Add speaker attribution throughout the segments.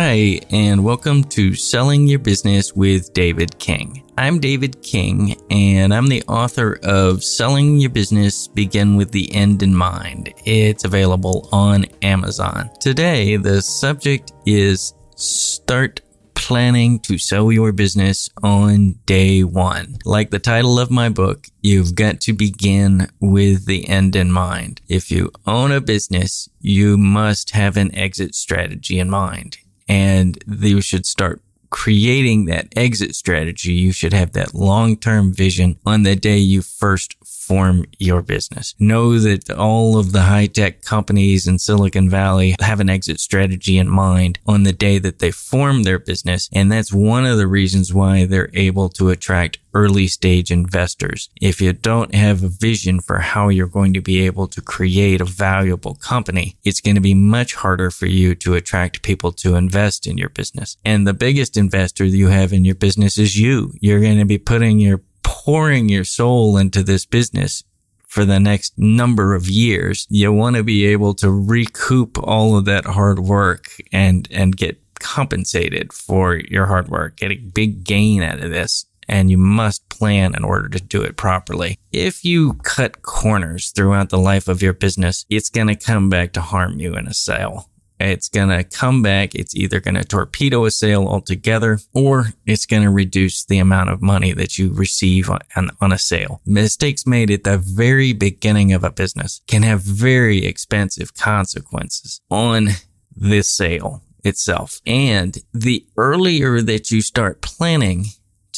Speaker 1: Hi, and welcome to Selling Your Business with David King. I'm David King, and I'm the author of Selling Your Business Begin with the End in Mind. It's available on Amazon. Today, the subject is Start planning to sell your business on day one. Like the title of my book, you've got to begin with the end in mind. If you own a business, you must have an exit strategy in mind and you should start creating that exit strategy. You should have that long term vision on the day you first form your business. Know that all of the high tech companies in Silicon Valley have an exit strategy in mind on the day that they form their business. And that's one of the reasons why they're able to attract early stage investors. If you don't have a vision for how you're going to be able to create a valuable company, it's going to be much harder for you to attract people to invest in your business. And the biggest investor you have in your business is you. You're going to be putting your pouring your soul into this business for the next number of years, you want to be able to recoup all of that hard work and, and get compensated for your hard work, get a big gain out of this. And you must plan in order to do it properly. If you cut corners throughout the life of your business, it's going to come back to harm you in a sale. It's going to come back. It's either going to torpedo a sale altogether or it's going to reduce the amount of money that you receive on, on a sale. Mistakes made at the very beginning of a business can have very expensive consequences on this sale itself. And the earlier that you start planning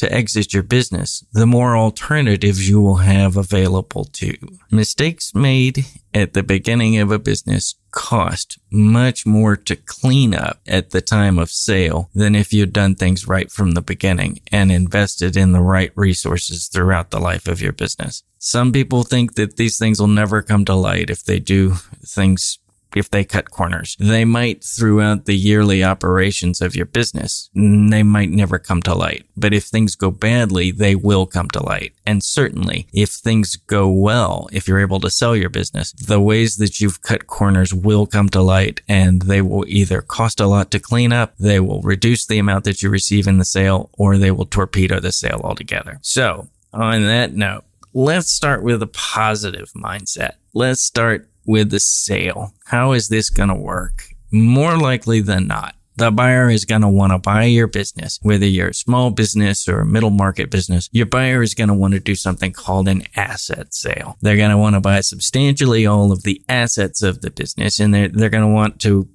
Speaker 1: to exit your business, the more alternatives you will have available to you. Mistakes made at the beginning of a business cost much more to clean up at the time of sale than if you'd done things right from the beginning and invested in the right resources throughout the life of your business. Some people think that these things will never come to light if they do things if they cut corners. They might throughout the yearly operations of your business. They might never come to light. But if things go badly, they will come to light. And certainly if things go well, if you're able to sell your business, the ways that you've cut corners will come to light and they will either cost a lot to clean up, they will reduce the amount that you receive in the sale, or they will torpedo the sale altogether. So on that note, let's start with a positive mindset. Let's start with the sale. How is this going to work? More likely than not, the buyer is going to want to buy your business, whether you're a small business or a middle market business. Your buyer is going to want to do something called an asset sale. They're going to want to buy substantially all of the assets of the business and they're, they're going to want to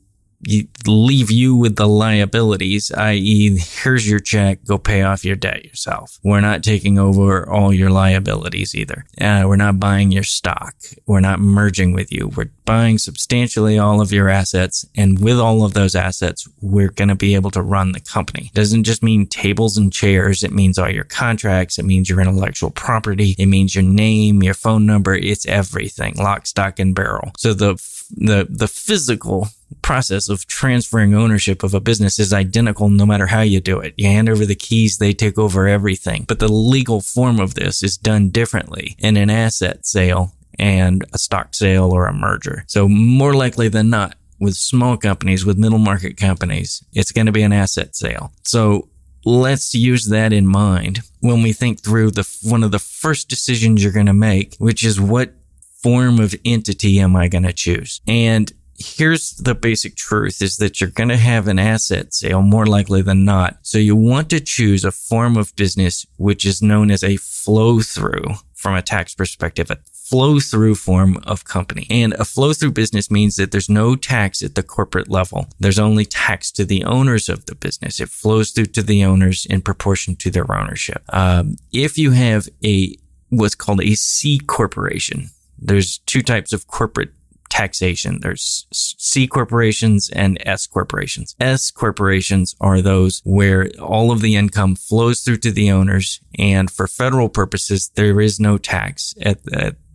Speaker 1: leave you with the liabilities, i.e., here's your check, go pay off your debt yourself. We're not taking over all your liabilities either. Uh, we're not buying your stock. We're not merging with you. We're buying substantially all of your assets. And with all of those assets, we're going to be able to run the company. It doesn't just mean tables and chairs. It means all your contracts. It means your intellectual property. It means your name, your phone number. It's everything, lock, stock, and barrel. So the the the physical process of transferring ownership of a business is identical no matter how you do it. You hand over the keys, they take over everything. But the legal form of this is done differently in an asset sale and a stock sale or a merger. So more likely than not, with small companies, with middle market companies, it's going to be an asset sale. So let's use that in mind when we think through the one of the first decisions you're going to make, which is what form of entity am I going to choose? And here's the basic truth is that you're going to have an asset sale more likely than not. So you want to choose a form of business which is known as a flow through from a tax perspective, a flow through form of company. And a flow through business means that there's no tax at the corporate level. There's only tax to the owners of the business. It flows through to the owners in proportion to their ownership. Um, if you have a what's called a C corporation, there's two types of corporate taxation. There's C corporations and S corporations. S corporations are those where all of the income flows through to the owners. And for federal purposes, there is no tax at,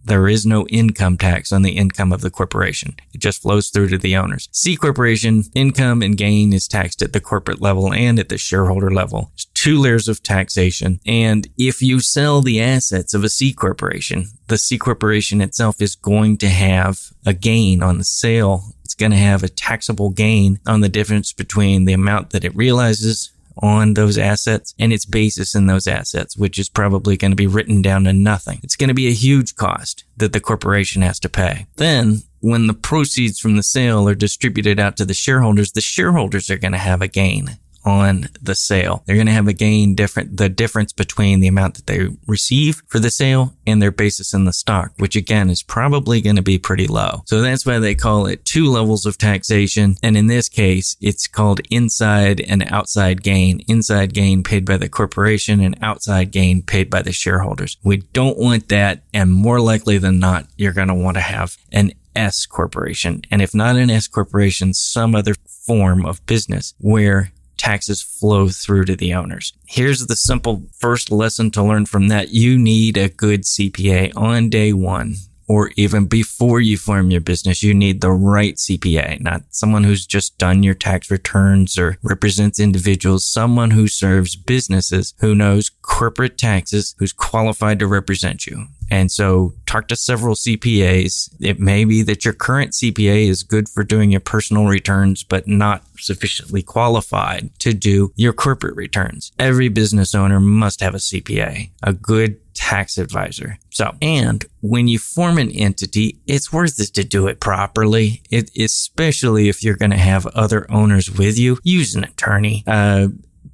Speaker 1: there is no income tax on the income of the corporation. It just flows through to the owners. C corporation income and gain is taxed at the corporate level and at the shareholder level two layers of taxation. And if you sell the assets of a C corporation, the C corporation itself is going to have a gain on the sale. It's going to have a taxable gain on the difference between the amount that it realizes on those assets and its basis in those assets, which is probably going to be written down to nothing. It's going to be a huge cost that the corporation has to pay. Then when the proceeds from the sale are distributed out to the shareholders, the shareholders are going to have a gain on the sale. They're going to have a gain different, the difference between the amount that they receive for the sale and their basis in the stock, which again is probably going to be pretty low. So that's why they call it two levels of taxation. And in this case, it's called inside and outside gain. Inside gain paid by the corporation and outside gain paid by the shareholders. We don't want that. And more likely than not, you're going to want to have an S corporation. And if not an S corporation, some other form of business where taxes flow through to the owners. Here's the simple first lesson to learn from that. You need a good CPA on day one or even before you form your business, you need the right CPA, not someone who's just done your tax returns or represents individuals, someone who serves businesses, who knows corporate taxes, who's qualified to represent you. And so talk to several CPAs. It may be that your current CPA is good for doing your personal returns, but not sufficiently qualified to do your corporate returns. Every business owner must have a CPA, a good tax advisor. So, and when you form an entity, it's worth it to do it properly. It, especially if you're going to have other owners with you, use an attorney. Uh,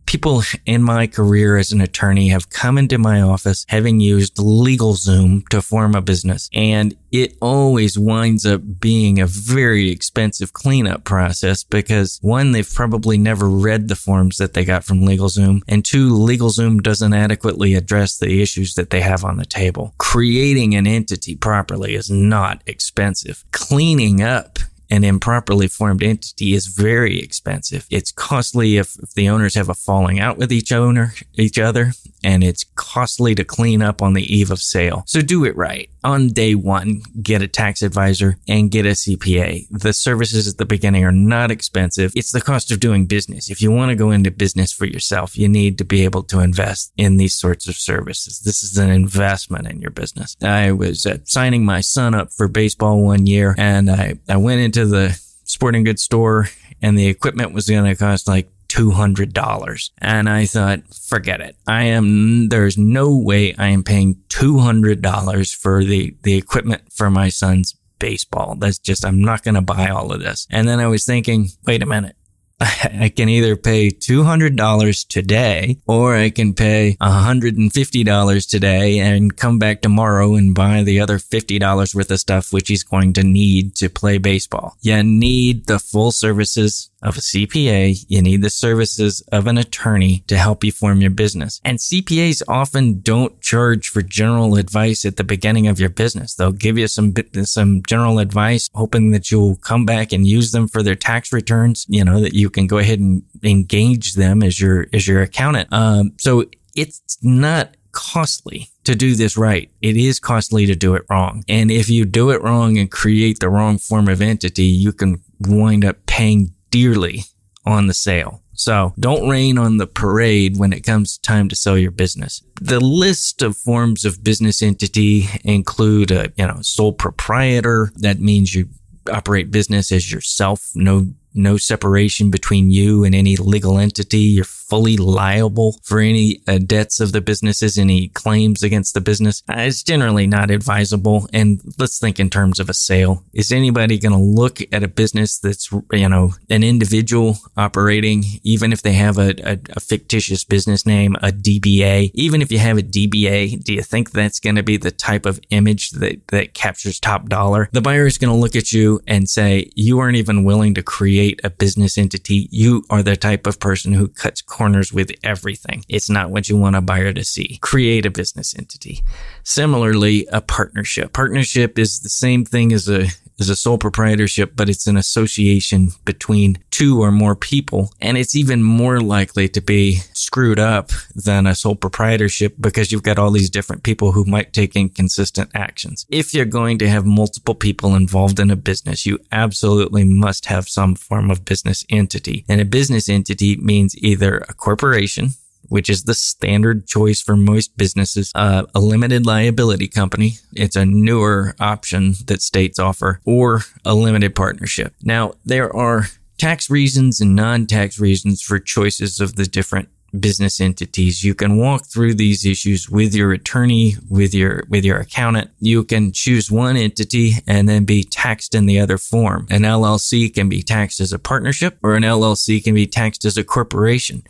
Speaker 1: people in my career as an attorney have come into my office having used LegalZoom to form a business. And it always winds up being a very expensive cleanup process because one, they've probably never read the forms that they got from LegalZoom. And two, LegalZoom doesn't adequately address the issues that they have on the table. Creating an entity properly is not expensive. Cleaning up an improperly formed entity is very expensive. It's costly if, if, the owners have a falling out with each owner, each other, and it's costly to clean up on the eve of sale. So do it right. On day one, get a tax advisor and get a CPA. The services at the beginning are not expensive. It's the cost of doing business. If you want to go into business for yourself, you need to be able to invest in these sorts of services. This is an investment in your business. I was uh, signing my son up for baseball one year and I, I went into the sporting goods store and the equipment was going to cost like $200. And I thought, forget it. I am, there's no way I am paying $200 for the, the equipment for my son's baseball. That's just, I'm not going to buy all of this. And then I was thinking, wait a minute. I can either pay $200 today or I can pay $150 today and come back tomorrow and buy the other $50 worth of stuff, which he's going to need to play baseball. You need the full services of a CPA, you need the services of an attorney to help you form your business. And CPAs often don't charge for general advice at the beginning of your business. They'll give you some some general advice, hoping that you'll come back and use them for their tax returns. You know that you can go ahead and engage them as your as your accountant. Um, so it's not costly to do this right. It is costly to do it wrong. And if you do it wrong and create the wrong form of entity, you can wind up paying dearly on the sale. So don't rain on the parade when it comes time to sell your business. The list of forms of business entity include a, you know, sole proprietor. That means you operate business as yourself. No, no separation between you and any legal entity. You're fully liable for any uh, debts of the businesses, any claims against the business. Uh, it's generally not advisable. And let's think in terms of a sale. Is anybody going to look at a business that's, you know, an individual operating, even if they have a, a, a fictitious business name, a DBA? Even if you have a DBA, do you think that's going to be the type of image that, that captures top dollar? The buyer is going to look at you and say, you aren't even willing to create a business entity. You are the type of person who cuts corners with everything. It's not what you want a buyer to see. Create a business entity. Similarly, a partnership. Partnership is the same thing as a is a sole proprietorship, but it's an association between two or more people. And it's even more likely to be screwed up than a sole proprietorship because you've got all these different people who might take inconsistent actions. If you're going to have multiple people involved in a business, you absolutely must have some form of business entity. And a business entity means either a corporation, which is the standard choice for most businesses, uh, a limited liability company. It's a newer option that states offer or a limited partnership. Now, there are tax reasons and non-tax reasons for choices of the different business entities. You can walk through these issues with your attorney, with your, with your accountant. You can choose one entity and then be taxed in the other form. An LLC can be taxed as a partnership or an LLC can be taxed as a corporation.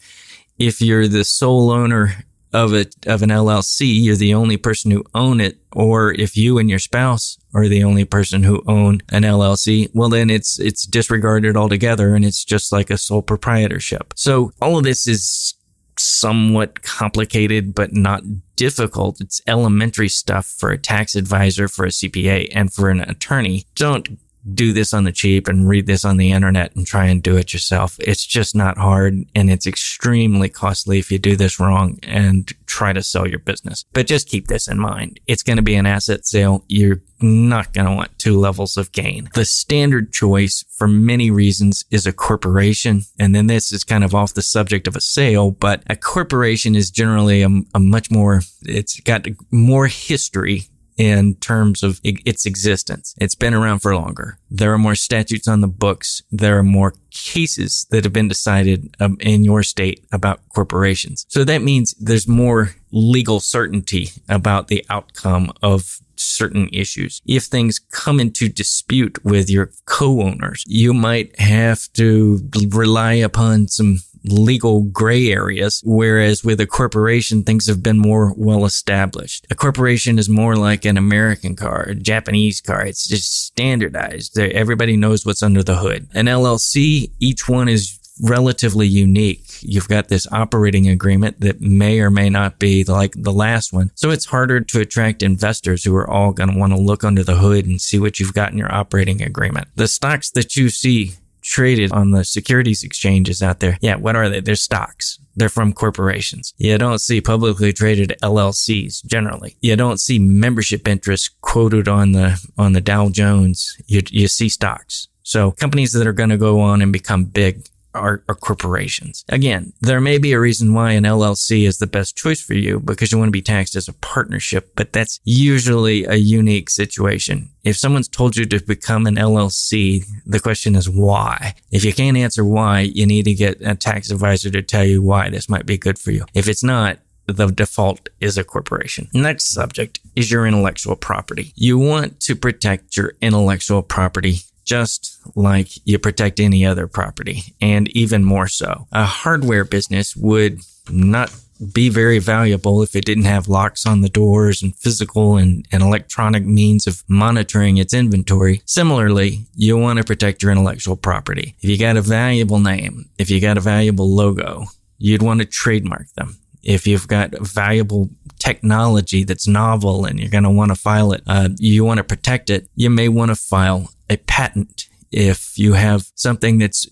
Speaker 1: If you're the sole owner of it, of an LLC, you're the only person who own it. Or if you and your spouse are the only person who own an LLC, well, then it's, it's disregarded altogether and it's just like a sole proprietorship. So all of this is somewhat complicated, but not difficult. It's elementary stuff for a tax advisor, for a CPA, and for an attorney. Don't do this on the cheap and read this on the internet and try and do it yourself. It's just not hard and it's extremely costly if you do this wrong and try to sell your business. But just keep this in mind. It's going to be an asset sale. You're not going to want two levels of gain. The standard choice for many reasons is a corporation. And then this is kind of off the subject of a sale, but a corporation is generally a, a much more, it's got more history in terms of its existence. It's been around for longer. There are more statutes on the books. There are more cases that have been decided um, in your state about corporations. So that means there's more legal certainty about the outcome of certain issues. If things come into dispute with your co-owners, you might have to rely upon some legal gray areas, whereas with a corporation, things have been more well established. A corporation is more like an American car, a Japanese car. It's just standardized. Everybody knows what's under the hood. An LLC, each one is relatively unique. You've got this operating agreement that may or may not be like the last one. So it's harder to attract investors who are all going to want to look under the hood and see what you've got in your operating agreement. The stocks that you see traded on the securities exchanges out there. Yeah, what are they? They're stocks. They're from corporations. You don't see publicly traded LLCs generally. You don't see membership interests quoted on the on the Dow Jones. You you see stocks. So companies that are going to go on and become big are, corporations. Again, there may be a reason why an LLC is the best choice for you because you want to be taxed as a partnership, but that's usually a unique situation. If someone's told you to become an LLC, the question is why. If you can't answer why, you need to get a tax advisor to tell you why this might be good for you. If it's not, the default is a corporation. Next subject is your intellectual property. You want to protect your intellectual property just like you protect any other property, and even more so. A hardware business would not be very valuable if it didn't have locks on the doors and physical and, and electronic means of monitoring its inventory. Similarly, you want to protect your intellectual property. If you got a valuable name, if you got a valuable logo, you'd want to trademark them. If you've got valuable technology that's novel and you're going to want to file it, uh, you want to protect it, you may want to file a patent if you have something that's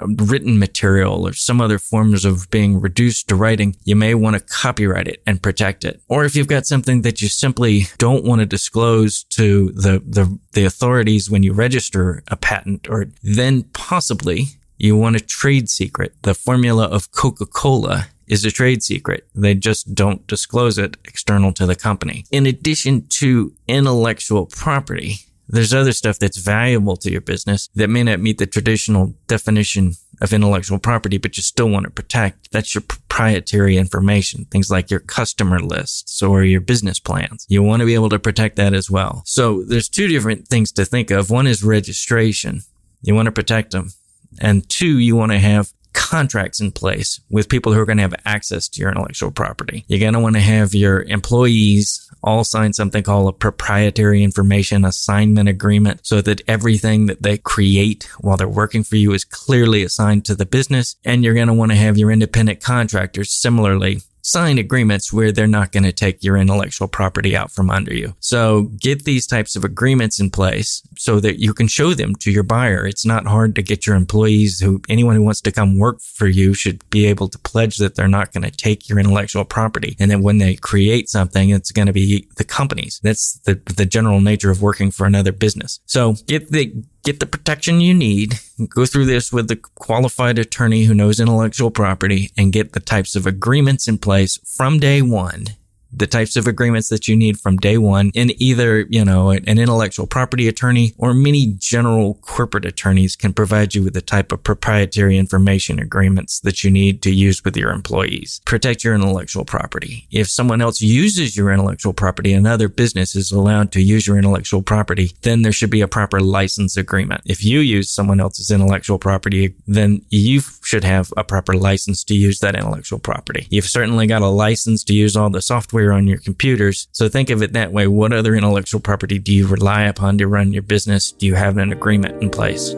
Speaker 1: written material or some other forms of being reduced to writing, you may want to copyright it and protect it. Or if you've got something that you simply don't want to disclose to the, the, the authorities when you register a patent, or then possibly you want a trade secret. The formula of Coca-Cola is a trade secret. They just don't disclose it external to the company. In addition to intellectual property, there's other stuff that's valuable to your business that may not meet the traditional definition of intellectual property, but you still want to protect. That's your proprietary information, things like your customer lists or your business plans. You want to be able to protect that as well. So there's two different things to think of. One is registration. You want to protect them. And two, you want to have contracts in place with people who are going to have access to your intellectual property. You're going to want to have your employees all sign something called a proprietary information assignment agreement so that everything that they create while they're working for you is clearly assigned to the business. And you're going to want to have your independent contractors similarly sign agreements where they're not going to take your intellectual property out from under you. So get these types of agreements in place so that you can show them to your buyer. It's not hard to get your employees who anyone who wants to come work for you should be able to pledge that they're not going to take your intellectual property. And then when they create something, it's going to be the companies. That's the, the general nature of working for another business. So get the get the protection you need, go through this with a qualified attorney who knows intellectual property, and get the types of agreements in place from day one the types of agreements that you need from day one in either, you know, an intellectual property attorney or many general corporate attorneys can provide you with the type of proprietary information agreements that you need to use with your employees. Protect your intellectual property. If someone else uses your intellectual property, another business is allowed to use your intellectual property, then there should be a proper license agreement. If you use someone else's intellectual property, then you should have a proper license to use that intellectual property. You've certainly got a license to use all the software software on your computers. So think of it that way. What other intellectual property do you rely upon to run your business? Do you have an agreement in place?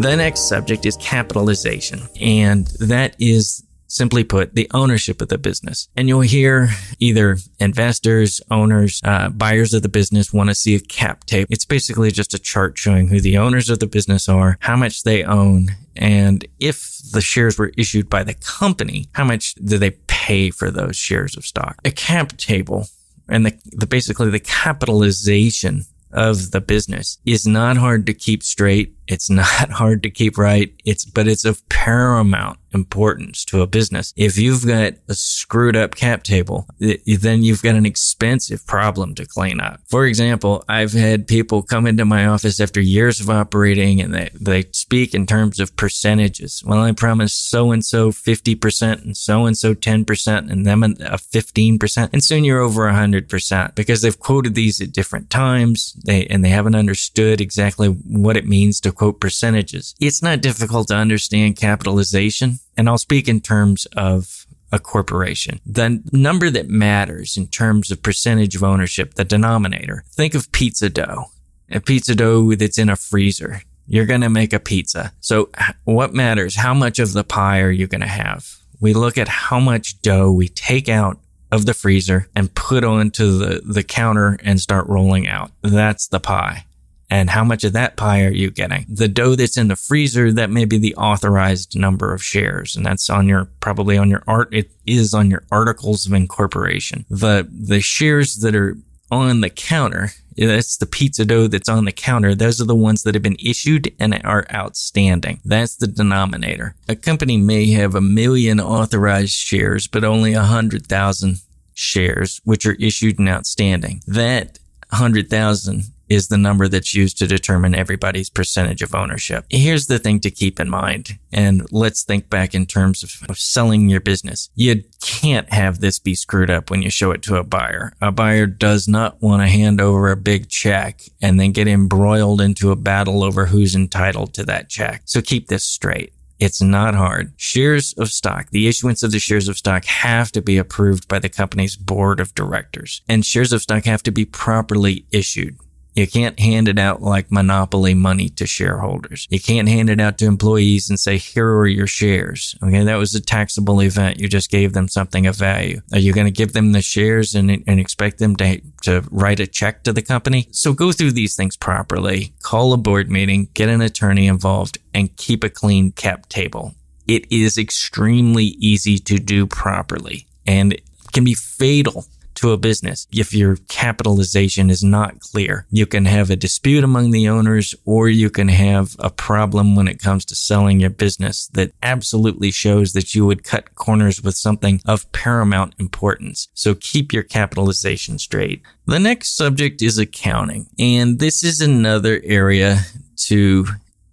Speaker 1: The next subject is capitalization, and that is simply put, the ownership of the business. And you'll hear either investors, owners, uh, buyers of the business want to see a cap table. It's basically just a chart showing who the owners of the business are, how much they own, and if the shares were issued by the company, how much do they pay for those shares of stock? A cap table and the, the basically the capitalization of the business is not hard to keep straight. It's not hard to keep right. It's, but it's of paramount importance to a business. If you've got a screwed up cap table, then you've got an expensive problem to clean up. For example, I've had people come into my office after years of operating and they, they speak in terms of percentages. Well, I promise so and so 50% and so and so 10% and them a 15%. And soon you're over 100% because they've quoted these at different times. They, and they haven't understood exactly what it means to quote percentages. It's not difficult to understand capitalization and I'll speak in terms of a corporation. The number that matters in terms of percentage of ownership, the denominator. Think of pizza dough. A pizza dough that's in a freezer. You're going to make a pizza. So what matters? How much of the pie are you going to have? We look at how much dough we take out of the freezer and put onto the, the counter and start rolling out. That's the pie and how much of that pie are you getting? The dough that's in the freezer, that may be the authorized number of shares. And that's on your, probably on your art. It is on your articles of incorporation. The, the shares that are on the counter, that's the pizza dough that's on the counter. Those are the ones that have been issued and are outstanding. That's the denominator. A company may have a million authorized shares, but only a hundred thousand shares, which are issued and outstanding. That hundred thousand is the number that's used to determine everybody's percentage of ownership. Here's the thing to keep in mind. And let's think back in terms of, of, selling your business. You can't have this be screwed up when you show it to a buyer. A buyer does not want to hand over a big check and then get embroiled into a battle over who's entitled to that check. So keep this straight. It's not hard. Shares of stock, the issuance of the shares of stock have to be approved by the company's board of directors and shares of stock have to be properly issued. You can't hand it out like monopoly money to shareholders. You can't hand it out to employees and say, here are your shares. Okay. That was a taxable event. You just gave them something of value. Are you going to give them the shares and, and expect them to, to write a check to the company? So go through these things properly. Call a board meeting, get an attorney involved and keep a clean cap table. It is extremely easy to do properly and can be fatal to a business. If your capitalization is not clear, you can have a dispute among the owners or you can have a problem when it comes to selling your business that absolutely shows that you would cut corners with something of paramount importance. So keep your capitalization straight. The next subject is accounting. And this is another area to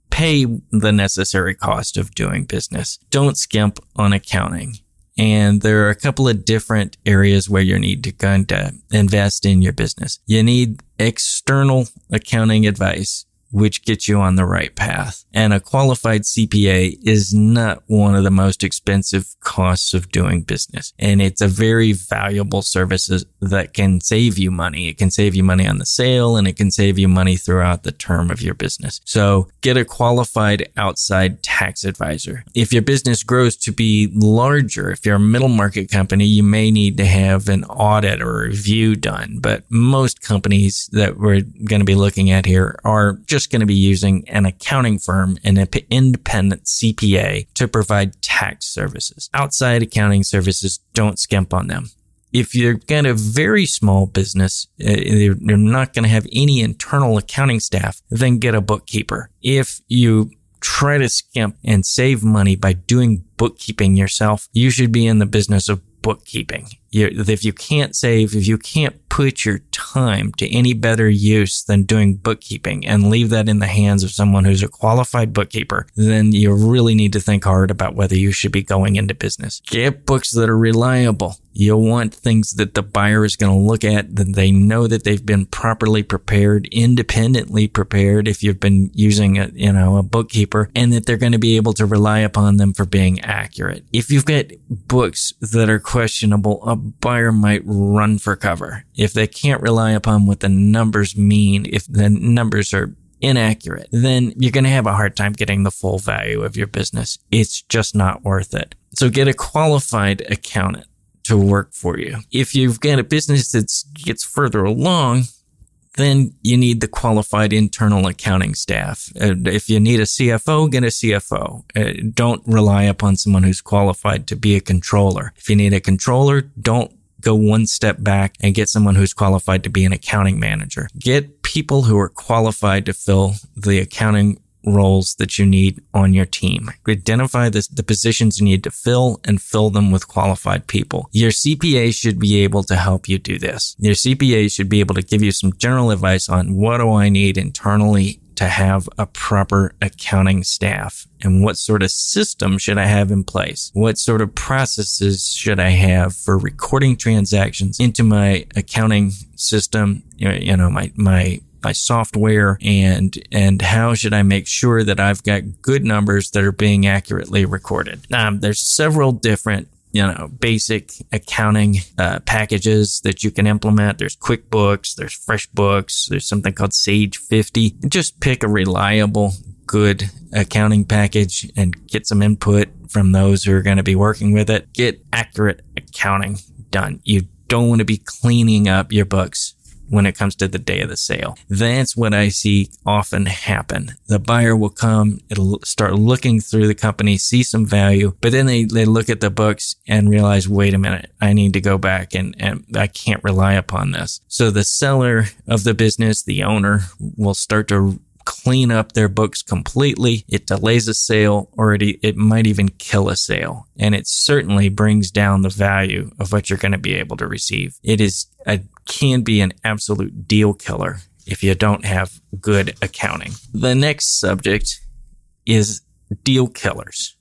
Speaker 1: pay the necessary cost of doing business. Don't skimp on accounting. And there are a couple of different areas where you need to kind of invest in your business. You need external accounting advice which gets you on the right path. And a qualified CPA is not one of the most expensive costs of doing business. And it's a very valuable service that can save you money. It can save you money on the sale and it can save you money throughout the term of your business. So get a qualified outside tax advisor. If your business grows to be larger, if you're a middle market company, you may need to have an audit or review done. But most companies that we're going to be looking at here are just just going to be using an accounting firm and an independent CPA to provide tax services. Outside accounting services, don't skimp on them. If you've got a very small business, uh, you're not going to have any internal accounting staff, then get a bookkeeper. If you try to skimp and save money by doing bookkeeping yourself, you should be in the business of bookkeeping. If you can't save, if you can't put your time to any better use than doing bookkeeping and leave that in the hands of someone who's a qualified bookkeeper, then you really need to think hard about whether you should be going into business. Get books that are reliable. You'll want things that the buyer is going to look at that they know that they've been properly prepared, independently prepared if you've been using a, you know, a bookkeeper and that they're going to be able to rely upon them for being accurate. If you've got books that are questionable, a buyer might run for cover. If they can't rely upon what the numbers mean, if the numbers are inaccurate, then you're going to have a hard time getting the full value of your business. It's just not worth it. So get a qualified accountant to work for you. If you've got a business that gets further along, then you need the qualified internal accounting staff. If you need a CFO, get a CFO. Uh, don't rely upon someone who's qualified to be a controller. If you need a controller, don't go one step back and get someone who's qualified to be an accounting manager. Get people who are qualified to fill the accounting roles that you need on your team. Identify the, the positions you need to fill and fill them with qualified people. Your CPA should be able to help you do this. Your CPA should be able to give you some general advice on what do I need internally to have a proper accounting staff and what sort of system should I have in place? What sort of processes should I have for recording transactions into my accounting system? You know, my, my my software and and how should I make sure that I've got good numbers that are being accurately recorded. Um, there's several different you know, basic accounting uh, packages that you can implement. There's QuickBooks, there's FreshBooks, there's something called Sage 50. Just pick a reliable, good accounting package and get some input from those who are going to be working with it. Get accurate accounting done. You don't want to be cleaning up your books when it comes to the day of the sale. That's what I see often happen. The buyer will come, it'll start looking through the company, see some value, but then they, they look at the books and realize, wait a minute, I need to go back and, and I can't rely upon this. So the seller of the business, the owner will start to clean up their books completely. It delays a sale or it, it might even kill a sale. And it certainly brings down the value of what you're going to be able to receive. It is a, can be an absolute deal killer if you don't have good accounting. The next subject is deal killers,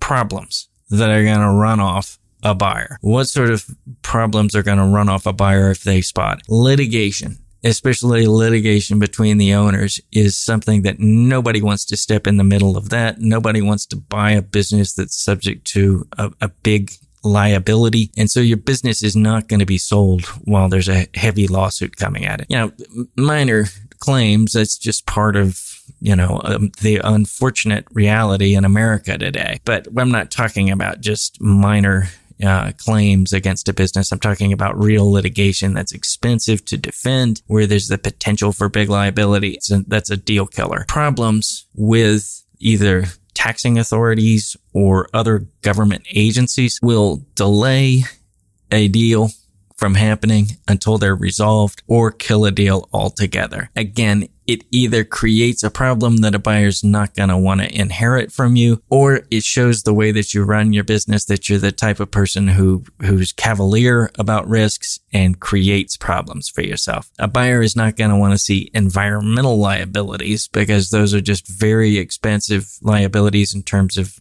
Speaker 1: problems that are going to run off a buyer. What sort of problems are going to run off a buyer if they spot litigation? especially litigation between the owners, is something that nobody wants to step in the middle of that. Nobody wants to buy a business that's subject to a, a big liability. And so your business is not going to be sold while there's a heavy lawsuit coming at it. You know, minor claims, that's just part of you know, um, the unfortunate reality in America today. But I'm not talking about just minor uh, claims against a business. I'm talking about real litigation that's expensive to defend, where there's the potential for big liability. So that's a deal killer. Problems with either taxing authorities or other government agencies will delay a deal from happening until they're resolved or kill a deal altogether. Again, it either creates a problem that a buyer's not going to want to inherit from you, or it shows the way that you run your business that you're the type of person who, who's cavalier about risks and creates problems for yourself. A buyer is not going to want to see environmental liabilities because those are just very expensive liabilities in terms of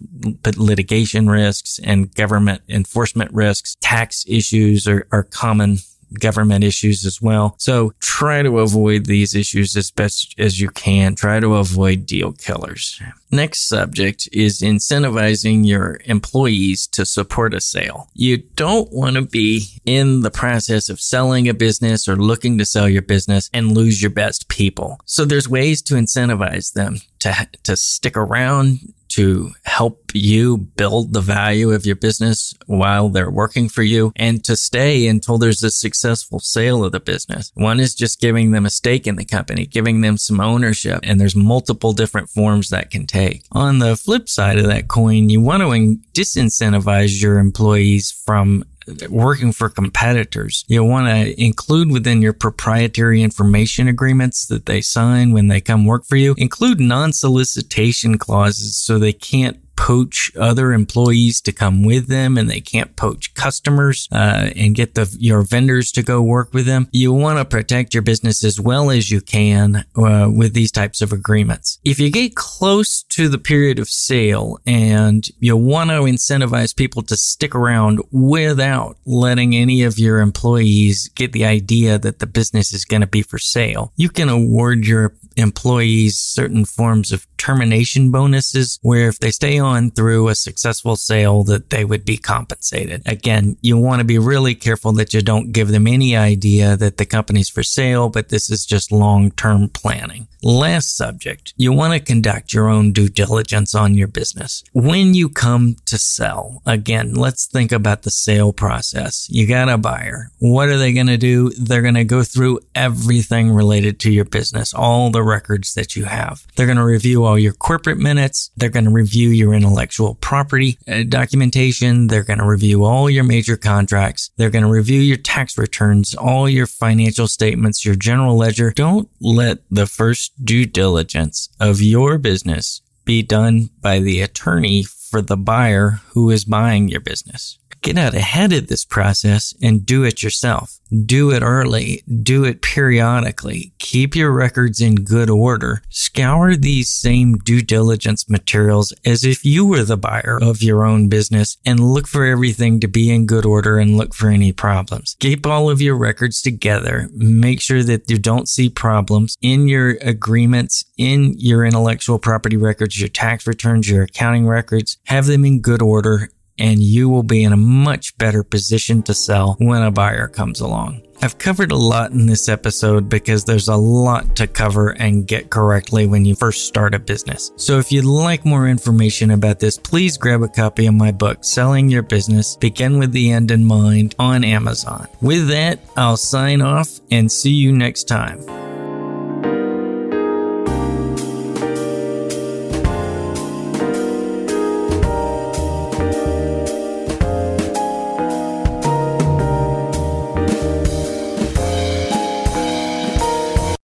Speaker 1: litigation risks and government enforcement risks. Tax issues are, are common government issues as well. So try to avoid these issues as best as you can. Try to avoid deal killers. Next subject is incentivizing your employees to support a sale. You don't want to be in the process of selling a business or looking to sell your business and lose your best people. So there's ways to incentivize them to, to stick around to help you build the value of your business while they're working for you and to stay until there's a successful sale of the business. One is just giving them a stake in the company, giving them some ownership, and there's multiple different forms that can take. On the flip side of that coin, you want to disincentivize your employees from working for competitors. You want to include within your proprietary information agreements that they sign when they come work for you, include non solicitation clauses so they can't poach other employees to come with them and they can't poach customers uh, and get the your vendors to go work with them. You want to protect your business as well as you can uh, with these types of agreements. If you get close to the period of sale and you want to incentivize people to stick around without letting any of your employees get the idea that the business is going to be for sale, you can award your employees certain forms of termination bonuses where if they stay through a successful sale that they would be compensated. Again, you want to be really careful that you don't give them any idea that the company's for sale, but this is just long-term planning. Last subject, you want to conduct your own due diligence on your business. When you come to sell, again, let's think about the sale process. You got a buyer. What are they going to do? They're going to go through everything related to your business, all the records that you have. They're going to review all your corporate minutes. They're going to review your intellectual property uh, documentation. They're going to review all your major contracts. They're going to review your tax returns, all your financial statements, your general ledger. Don't let the first due diligence of your business be done by the attorney for the buyer who is buying your business. Get out ahead of this process and do it yourself. Do it early. Do it periodically. Keep your records in good order. Scour these same due diligence materials as if you were the buyer of your own business and look for everything to be in good order and look for any problems. Keep all of your records together. Make sure that you don't see problems in your agreements, in your intellectual property records, your tax returns, your accounting records. Have them in good order and you will be in a much better position to sell when a buyer comes along. I've covered a lot in this episode because there's a lot to cover and get correctly when you first start a business. So if you'd like more information about this, please grab a copy of my book, Selling Your Business, Begin with the End in Mind on Amazon. With that, I'll sign off and see you next time.